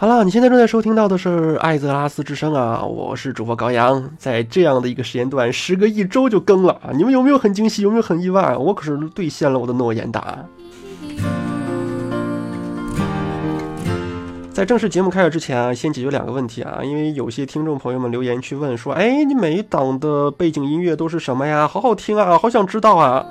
好了，你现在正在收听到的是艾泽拉斯之声啊，我是主播高阳，在这样的一个时间段，时隔一周就更了啊，你们有没有很惊喜？有没有很意外？我可是兑现了我的诺言的。在正式节目开始之前啊，先解决两个问题啊，因为有些听众朋友们留言去问说，哎，你每一档的背景音乐都是什么呀？好好听啊，好想知道啊。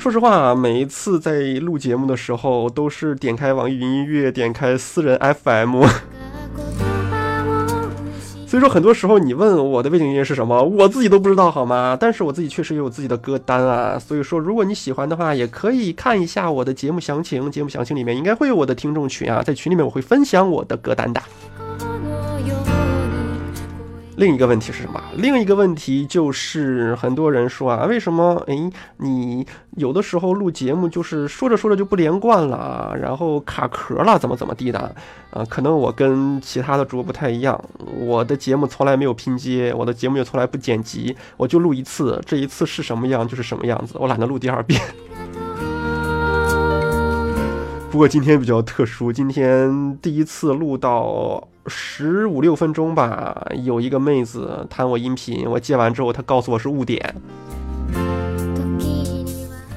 说实话，每一次在录节目的时候，都是点开网易云音乐，点开私人 FM。所以说，很多时候你问我的背景音乐是什么，我自己都不知道，好吗？但是我自己确实也有自己的歌单啊。所以说，如果你喜欢的话，也可以看一下我的节目详情。节目详情里面应该会有我的听众群啊，在群里面我会分享我的歌单的。另一个问题是什么？另一个问题就是很多人说啊，为什么诶，你有的时候录节目就是说着说着就不连贯了，然后卡壳了，怎么怎么地的？啊，可能我跟其他的主播不太一样，我的节目从来没有拼接，我的节目也从来不剪辑，我就录一次，这一次是什么样就是什么样子，我懒得录第二遍。不过今天比较特殊，今天第一次录到。十五六分钟吧，有一个妹子弹我音频，我接完之后，她告诉我是误点。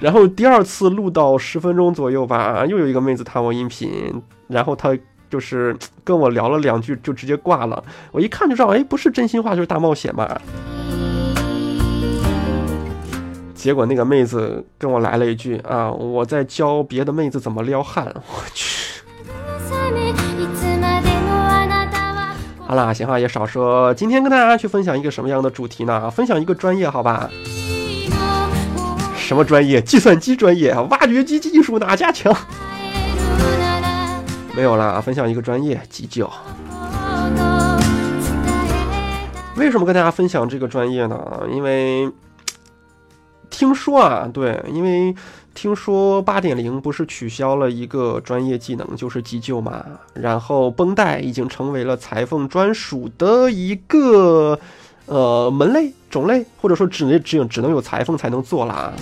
然后第二次录到十分钟左右吧，又有一个妹子弹我音频，然后她就是跟我聊了两句，就直接挂了。我一看就知道，哎，不是真心话就是大冒险嘛。结果那个妹子跟我来了一句啊，我在教别的妹子怎么撩汉，我去。好啦，闲话也少说，今天跟大家去分享一个什么样的主题呢？分享一个专业，好吧？什么专业？计算机专业，挖掘机技术哪家强？没有啦，分享一个专业，急救。为什么跟大家分享这个专业呢？因为听说啊，对，因为。听说八点零不是取消了一个专业技能，就是急救嘛。然后绷带已经成为了裁缝专属的一个呃门类种类，或者说只能只有只能有裁缝才能做啦。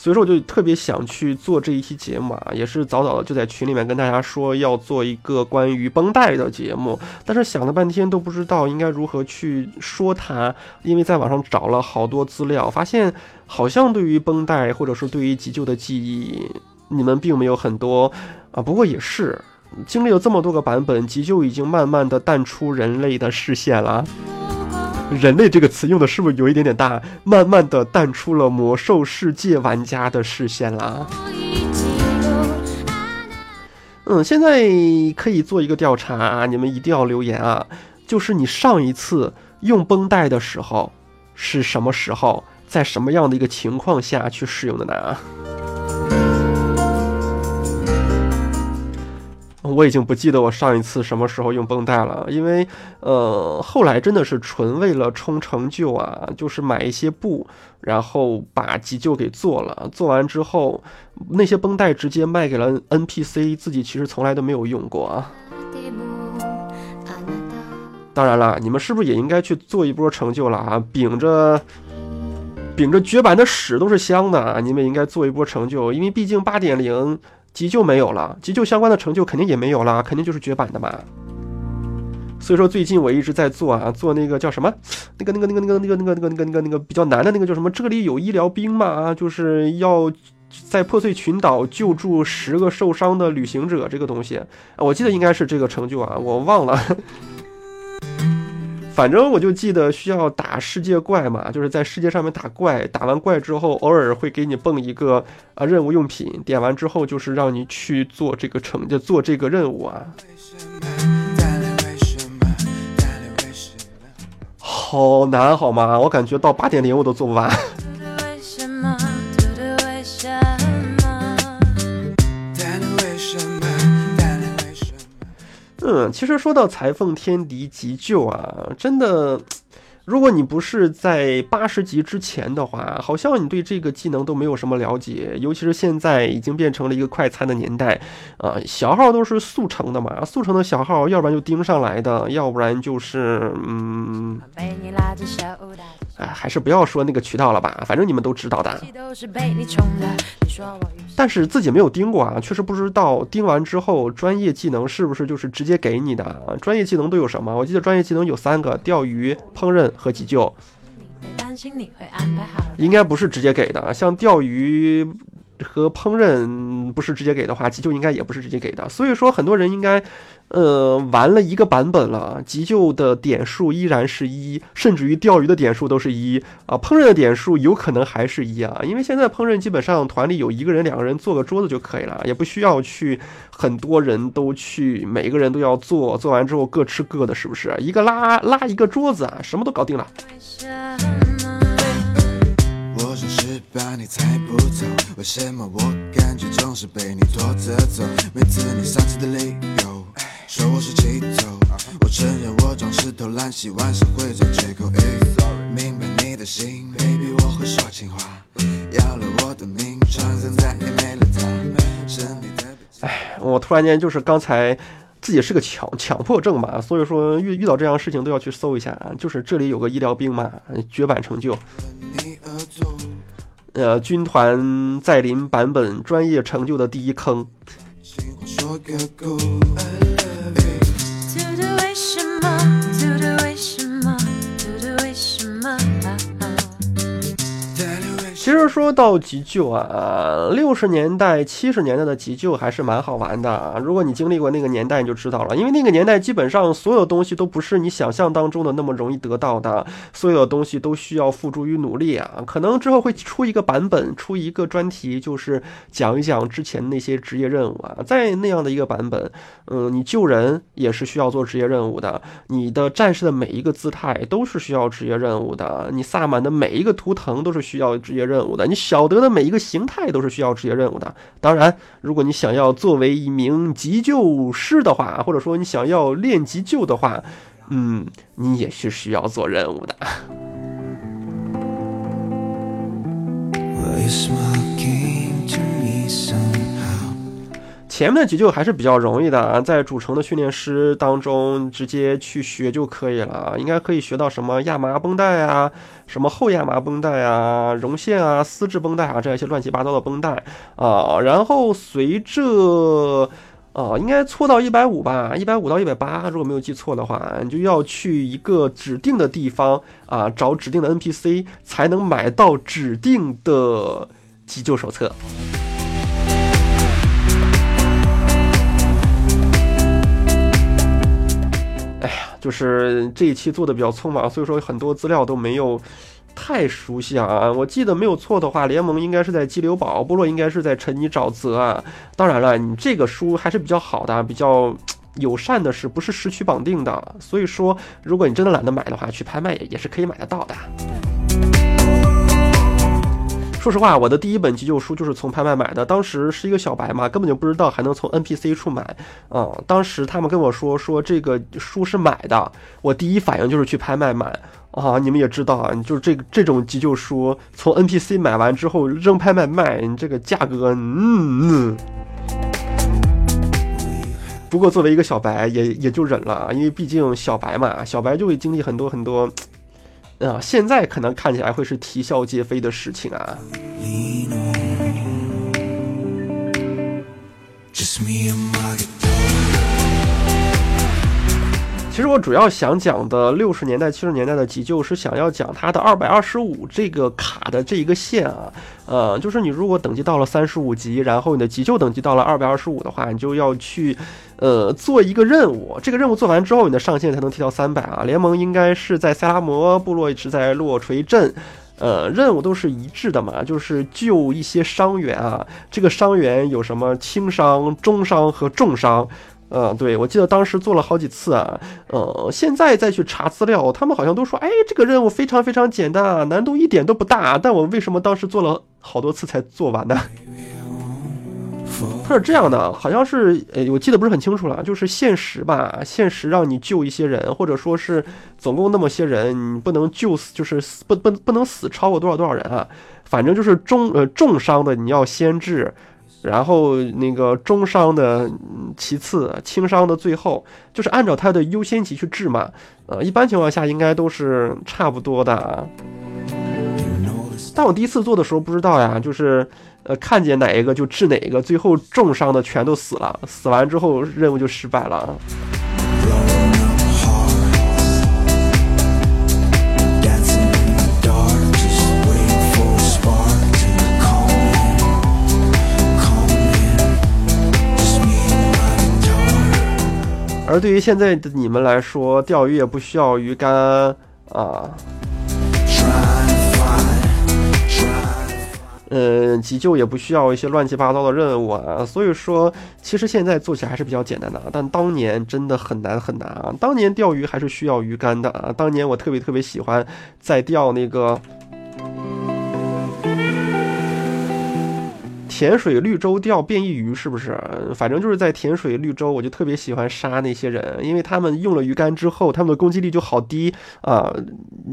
所以说我就特别想去做这一期节目啊，也是早早的就在群里面跟大家说要做一个关于绷带的节目，但是想了半天都不知道应该如何去说它，因为在网上找了好多资料，发现好像对于绷带或者说对于急救的记忆，你们并没有很多啊。不过也是经历了这么多个版本，急救已经慢慢的淡出人类的视线了。人类这个词用的是不是有一点点大？慢慢的淡出了魔兽世界玩家的视线啦。嗯，现在可以做一个调查啊，你们一定要留言啊！就是你上一次用绷带的时候是什么时候，在什么样的一个情况下去使用的呢？我已经不记得我上一次什么时候用绷带了，因为，呃，后来真的是纯为了冲成就啊，就是买一些布，然后把急救给做了。做完之后，那些绷带直接卖给了 NPC，自己其实从来都没有用过啊。当然了，你们是不是也应该去做一波成就了啊？秉着，秉着绝版的屎都是香的啊！你们应该做一波成就，因为毕竟八点零。急救没有了，急救相关的成就肯定也没有了，肯定就是绝版的嘛。所以说最近我一直在做啊，做那个叫什么，那个那个那个那个那个那个那个那个那个那个比较难的那个叫什么？这里有医疗兵嘛？啊，就是要在破碎群岛救助十个受伤的旅行者这个东西，我记得应该是这个成就啊，我忘了。反正我就记得需要打世界怪嘛，就是在世界上面打怪，打完怪之后，偶尔会给你蹦一个啊任务用品，点完之后就是让你去做这个成就，做这个任务啊。好难好吗？我感觉到八点零我都做不完。其实说到裁缝天敌急救啊，真的，如果你不是在八十级之前的话，好像你对这个技能都没有什么了解。尤其是现在已经变成了一个快餐的年代，啊，小号都是速成的嘛，速成的小号，要不然就盯上来的，要不然就是嗯，哎，还是不要说那个渠道了吧，反正你们都知道的。但是自己没有盯过啊，确实不知道盯完之后专业技能是不是就是直接给你的。专业技能都有什么？我记得专业技能有三个：钓鱼、烹饪和急救。应该不是直接给的，像钓鱼和烹饪不是直接给的话，急救应该也不是直接给的。所以说，很多人应该。呃，玩了一个版本了，急救的点数依然是一，甚至于钓鱼的点数都是一啊，烹饪的点数有可能还是一啊，因为现在烹饪基本上团里有一个人、两个人做个桌子就可以了，也不需要去很多人都去，每个人都要做，做完之后各吃各的，是不是？一个拉拉一个桌子啊，什么都搞定了。把你踩不走，为什么我感觉总是被你拖着走？每次你生气的理由说我是气头，我承认我装石头，烂洗完是会找借口。明白你的心，baby 我会说情话。要了我的命，床上再也没了他。是你的。哎，我突然间就是刚才自己是个强强迫症嘛，所以说遇遇到这样事情都要去搜一下。就是这里有个医疗兵嘛，绝版成就。呃，军团在临版本专业成就的第一坑。其实说到急救啊，六十年代、七十年代的急救还是蛮好玩的。如果你经历过那个年代，你就知道了。因为那个年代基本上所有东西都不是你想象当中的那么容易得到的，所有东西都需要付诸于努力啊。可能之后会出一个版本，出一个专题，就是讲一讲之前那些职业任务啊。在那样的一个版本，嗯，你救人也是需要做职业任务的，你的战士的每一个姿态都是需要职业任务的，你萨满的每一个图腾都是需要职业。任务的，你晓得的每一个形态都是需要职业任务的。当然，如果你想要作为一名急救师的话，或者说你想要练急救的话，嗯，你也是需要做任务的。前面的急救还是比较容易的啊，在主城的训练师当中直接去学就可以了，应该可以学到什么亚麻绷带啊，什么后亚麻绷带啊，绒线啊，丝质绷带啊，这样一些乱七八糟的绷带啊。然后随着啊，应该搓到一百五吧，一百五到一百八，如果没有记错的话，你就要去一个指定的地方啊，找指定的 NPC 才能买到指定的急救手册。就是这一期做的比较匆忙，所以说很多资料都没有太熟悉啊。我记得没有错的话，联盟应该是在激流堡，部落应该是在沉泥沼泽啊。当然了，你这个书还是比较好的，比较友善的，是不是时区绑定的？所以说，如果你真的懒得买的话，去拍卖也也是可以买得到的。说实话，我的第一本急救书就是从拍卖买的。当时是一个小白嘛，根本就不知道还能从 NPC 处买。啊，当时他们跟我说说这个书是买的，我第一反应就是去拍卖买。啊，你们也知道啊，就是这这种急救书从 NPC 买完之后扔拍卖卖，你这个价格，嗯。不过作为一个小白，也也就忍了，因为毕竟小白嘛，小白就会经历很多很多。啊，现在可能看起来会是啼笑皆非的事情啊。其实我主要想讲的六十年代、七十年代的急救，是想要讲它的二百二十五这个卡的这一个线啊，呃，就是你如果等级到了三十五级，然后你的急救等级到了二百二十五的话，你就要去，呃，做一个任务。这个任务做完之后，你的上限才能提到三百啊。联盟应该是在塞拉摩部落，是在落锤镇，呃，任务都是一致的嘛，就是救一些伤员啊。这个伤员有什么轻伤、中伤和重伤。嗯，对，我记得当时做了好几次啊，呃，现在再去查资料，他们好像都说，哎，这个任务非常非常简单啊，难度一点都不大。但我为什么当时做了好多次才做完呢？它是这样的，好像是，呃，我记得不是很清楚了，就是限时吧，限时让你救一些人，或者说是总共那么些人，你不能救死，就是死不不不能死超过多少多少人啊，反正就是重呃重伤的你要先治，然后那个中伤的其次，轻伤的最后，就是按照他的优先级去治嘛，呃，一般情况下应该都是差不多的。但我第一次做的时候不知道呀，就是。呃，看见哪一个就治哪一个，最后重伤的全都死了。死完之后，任务就失败了。而对于现在的你们来说，钓鱼也不需要鱼竿啊。嗯，急救也不需要一些乱七八糟的任务啊，所以说其实现在做起来还是比较简单的，但当年真的很难很难啊。当年钓鱼还是需要鱼竿的啊，当年我特别特别喜欢在钓那个。甜水绿洲钓变异鱼是不是？反正就是在甜水绿洲，我就特别喜欢杀那些人，因为他们用了鱼竿之后，他们的攻击力就好低啊。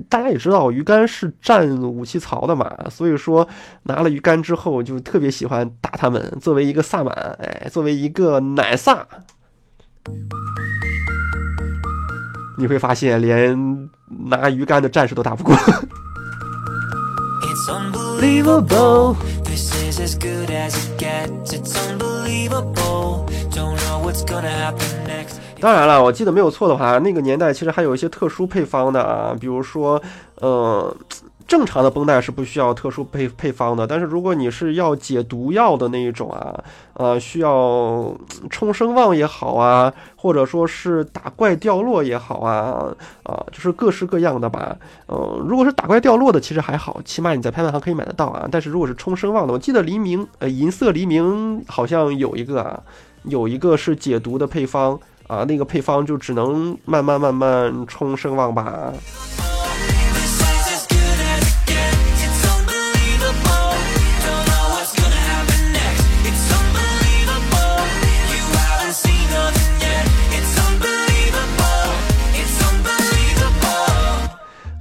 大家也知道，鱼竿是占武器槽的嘛，所以说拿了鱼竿之后，就特别喜欢打他们。作为一个萨满，哎，作为一个奶萨，你会发现连拿鱼竿的战士都打不过。It's unbelievable. 当然了，我记得没有错的话，那个年代其实还有一些特殊配方的啊，比如说，嗯。正常的绷带是不需要特殊配配方的，但是如果你是要解毒药的那一种啊，呃，需要冲声望也好啊，或者说是打怪掉落也好啊，啊，就是各式各样的吧。嗯，如果是打怪掉落的，其实还好，起码你在拍卖行可以买得到啊。但是如果是冲声望的，我记得黎明，呃，银色黎明好像有一个啊，有一个是解毒的配方啊，那个配方就只能慢慢慢慢冲声望吧。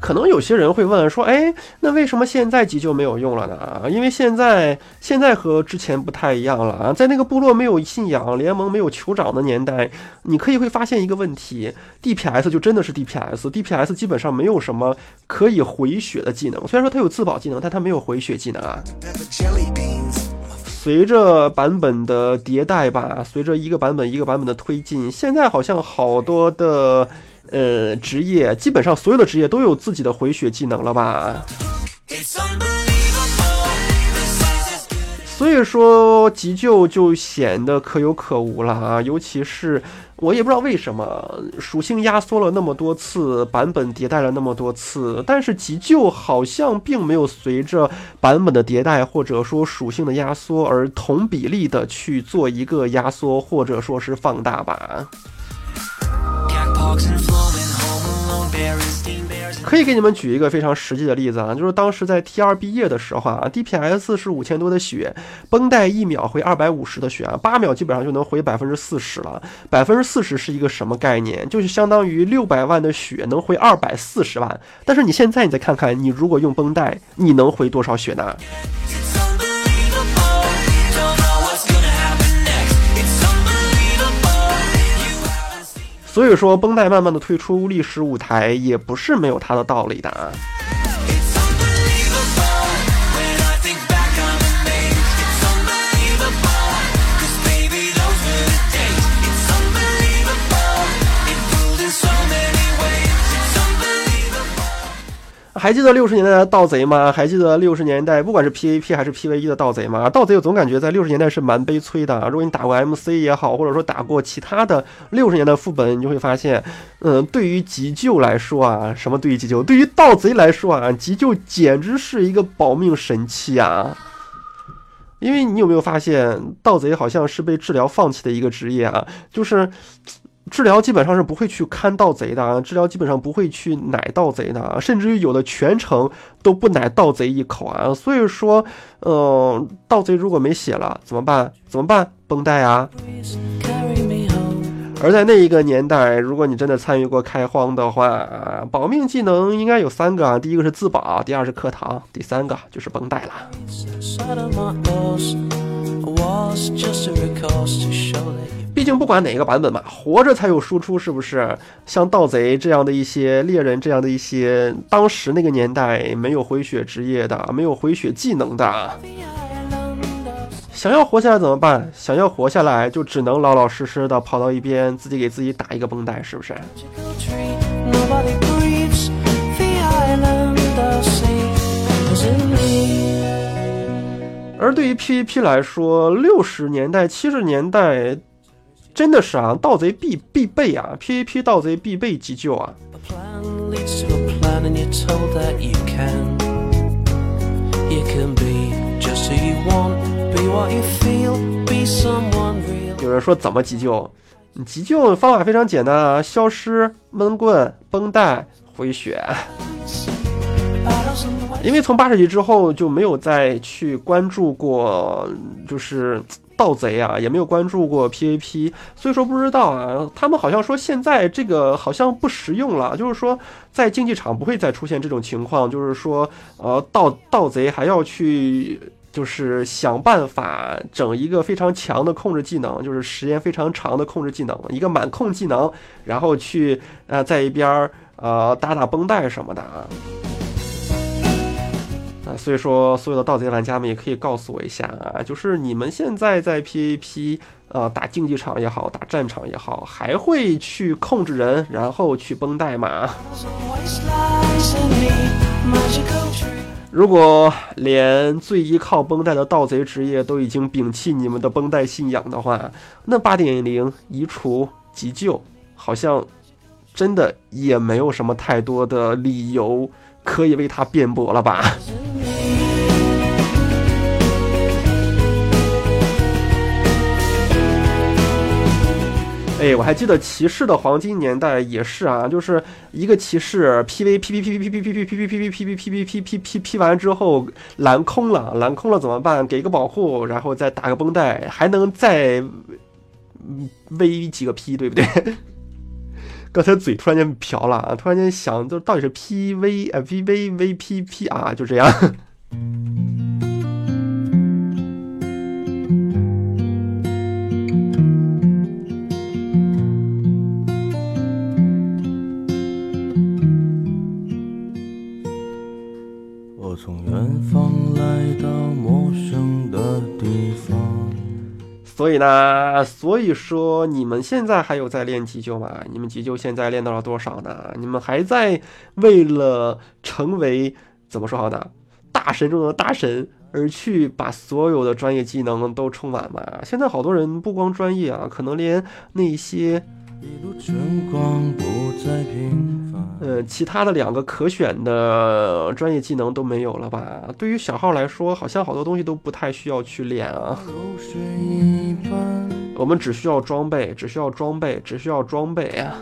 可能有些人会问说，哎，那为什么现在急救没有用了呢？因为现在现在和之前不太一样了啊，在那个部落没有信仰、联盟没有酋长的年代，你可以会发现一个问题：DPS 就真的是 DPS，DPS 基本上没有什么可以回血的技能。虽然说它有自保技能，但它没有回血技能啊。随着版本的迭代吧，随着一个版本一个版本的推进，现在好像好多的。呃，职业基本上所有的职业都有自己的回血技能了吧？所以说急救就显得可有可无了啊！尤其是我也不知道为什么属性压缩了那么多次，版本迭代了那么多次，但是急救好像并没有随着版本的迭代或者说属性的压缩而同比例的去做一个压缩或者说是放大吧。可以给你们举一个非常实际的例子啊，就是当时在 T 二毕业的时候啊，DPS 是五千多的血，绷带一秒回二百五十的血啊，八秒基本上就能回百分之四十了。百分之四十是一个什么概念？就是相当于六百万的血能回二百四十万。但是你现在你再看看，你如果用绷带，你能回多少血呢？所以说，绷带慢慢的退出历史舞台，也不是没有它的道理的啊。还记得六十年代的盗贼吗？还记得六十年代不管是 PVP 还是 PVE 的盗贼吗？盗贼我总感觉在六十年代是蛮悲催的。如果你打过 MC 也好，或者说打过其他的六十年代副本，你就会发现，嗯，对于急救来说啊，什么对于急救？对于盗贼来说啊，急救简直是一个保命神器啊！因为你有没有发现，盗贼好像是被治疗放弃的一个职业啊？就是。治疗基本上是不会去看盗贼的啊，治疗基本上不会去奶盗贼的，甚至于有的全程都不奶盗贼一口啊。所以说，嗯，盗贼如果没血了怎么办？怎么办？绷带啊。而在那一个年代，如果你真的参与过开荒的话，保命技能应该有三个啊。第一个是自保，第二是课堂，第三个就是绷带了。毕竟不管哪个版本嘛，活着才有输出，是不是？像盗贼这样的一些猎人，这样的一些当时那个年代没有回血职业的，没有回血技能的。想要活下来怎么办？想要活下来，就只能老老实实的跑到一边，自己给自己打一个绷带，是不是？而对于 PVP 来说，六十年代、七十年代，真的是啊，盗贼必必备啊，PVP 盗贼必备急救啊。有人说怎么急救？你急救方法非常简单啊，消失、闷棍、绷带、回血。因为从八十级之后就没有再去关注过，就是盗贼啊，也没有关注过 PVP，所以说不知道啊。他们好像说现在这个好像不实用了，就是说在竞技场不会再出现这种情况，就是说呃盗盗贼还要去。就是想办法整一个非常强的控制技能，就是时间非常长的控制技能，一个满控技能，然后去呃在一边儿呃打打绷带什么的啊。所以说所有的盗贼玩家们也可以告诉我一下啊，就是你们现在在 PVP 呃打竞技场也好，打战场也好，还会去控制人，然后去绷带吗？如果连最依靠绷带的盗贼职业都已经摒弃你们的绷带信仰的话，那八点零移除急救，好像真的也没有什么太多的理由可以为他辩驳了吧？哎，我还记得骑士的黄金年代也是啊，就是一个骑士 PV P P P P P P P P P P P P P P P P P P P 完之后蓝空了，蓝空了怎么办？给个保护，然后再打个绷带，还能再 V 几个 P，对不对？刚才嘴突然间瓢了啊，突然间想，就到底是 P V 啊 V V V P P 啊，就这样。那，所以说你们现在还有在练急救吗？你们急救现在练到了多少呢？你们还在为了成为怎么说好呢？大神中的大神而去把所有的专业技能都充满吗？现在好多人不光专业啊，可能连那些。一路春光不再平呃，其他的两个可选的专业技能都没有了吧？对于小号来说，好像好多东西都不太需要去练啊。我们只需要装备，只需要装备，只需要装备啊。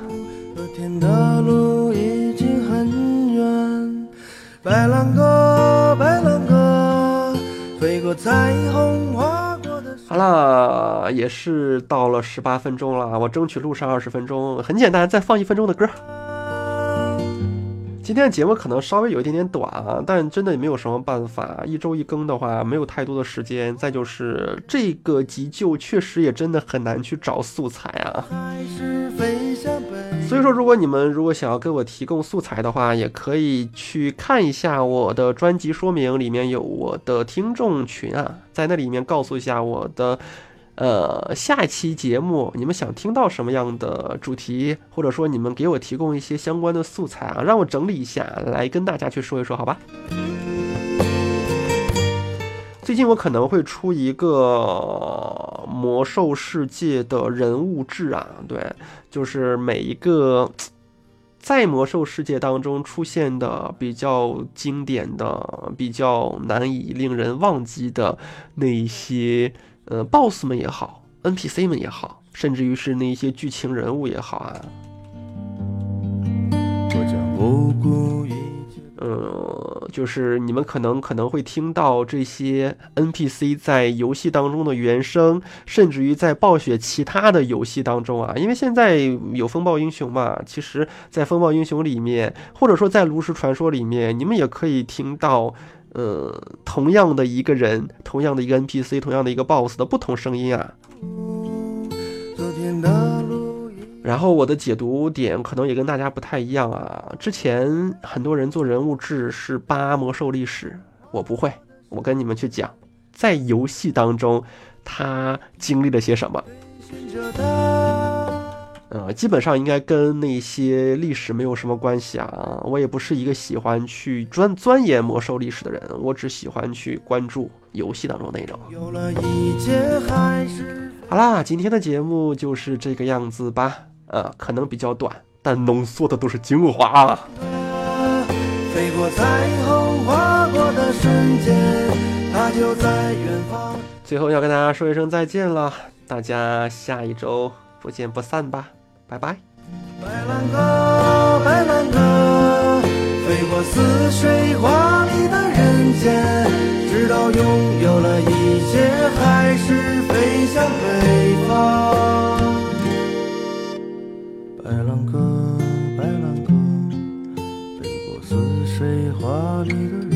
白浪哥，白浪哥，飞过彩虹花。好了，也是到了十八分钟了，我争取录上二十分钟，很简单，再放一分钟的歌。今天的节目可能稍微有一点点短啊，但真的也没有什么办法，一周一更的话没有太多的时间。再就是这个急救确实也真的很难去找素材啊。所以说，如果你们如果想要给我提供素材的话，也可以去看一下我的专辑说明，里面有我的听众群啊，在那里面告诉一下我的。呃，下一期节目你们想听到什么样的主题，或者说你们给我提供一些相关的素材啊，让我整理一下来跟大家去说一说，好吧？最近我可能会出一个魔兽世界的人物志啊，对，就是每一个在魔兽世界当中出现的比较经典的、比较难以令人忘记的那一些。呃，boss 们也好 NPC 们也好，甚至于是那些剧情人物也好啊。呃，就是你们可能可能会听到这些 NPC 在游戏当中的原声，甚至于在暴雪其他的游戏当中啊，因为现在有风暴英雄嘛，其实，在风暴英雄里面，或者说在炉石传说里面，你们也可以听到，呃，同样的一个人，同样的一个 NPC，同样的一个 BOSS 的不同声音啊。然后我的解读点可能也跟大家不太一样啊。之前很多人做人物志是扒魔兽历史，我不会，我跟你们去讲，在游戏当中他经历了些什么。呃，基本上应该跟那些历史没有什么关系啊。我也不是一个喜欢去钻钻研魔兽历史的人，我只喜欢去关注游戏当中内容。好啦，今天的节目就是这个样子吧。呃，可能比较短，但浓缩的都是精华。飞过彩虹划过的瞬间，它就在远方最后要跟大家说一声再见了，大家下一周不见不散吧，拜拜。白兰鸽，白兰鸽，飞过似水华丽的人间，直到拥有了一切，还是飞向北方。白兰鸽，白兰鸽，飞过似水华丽的人。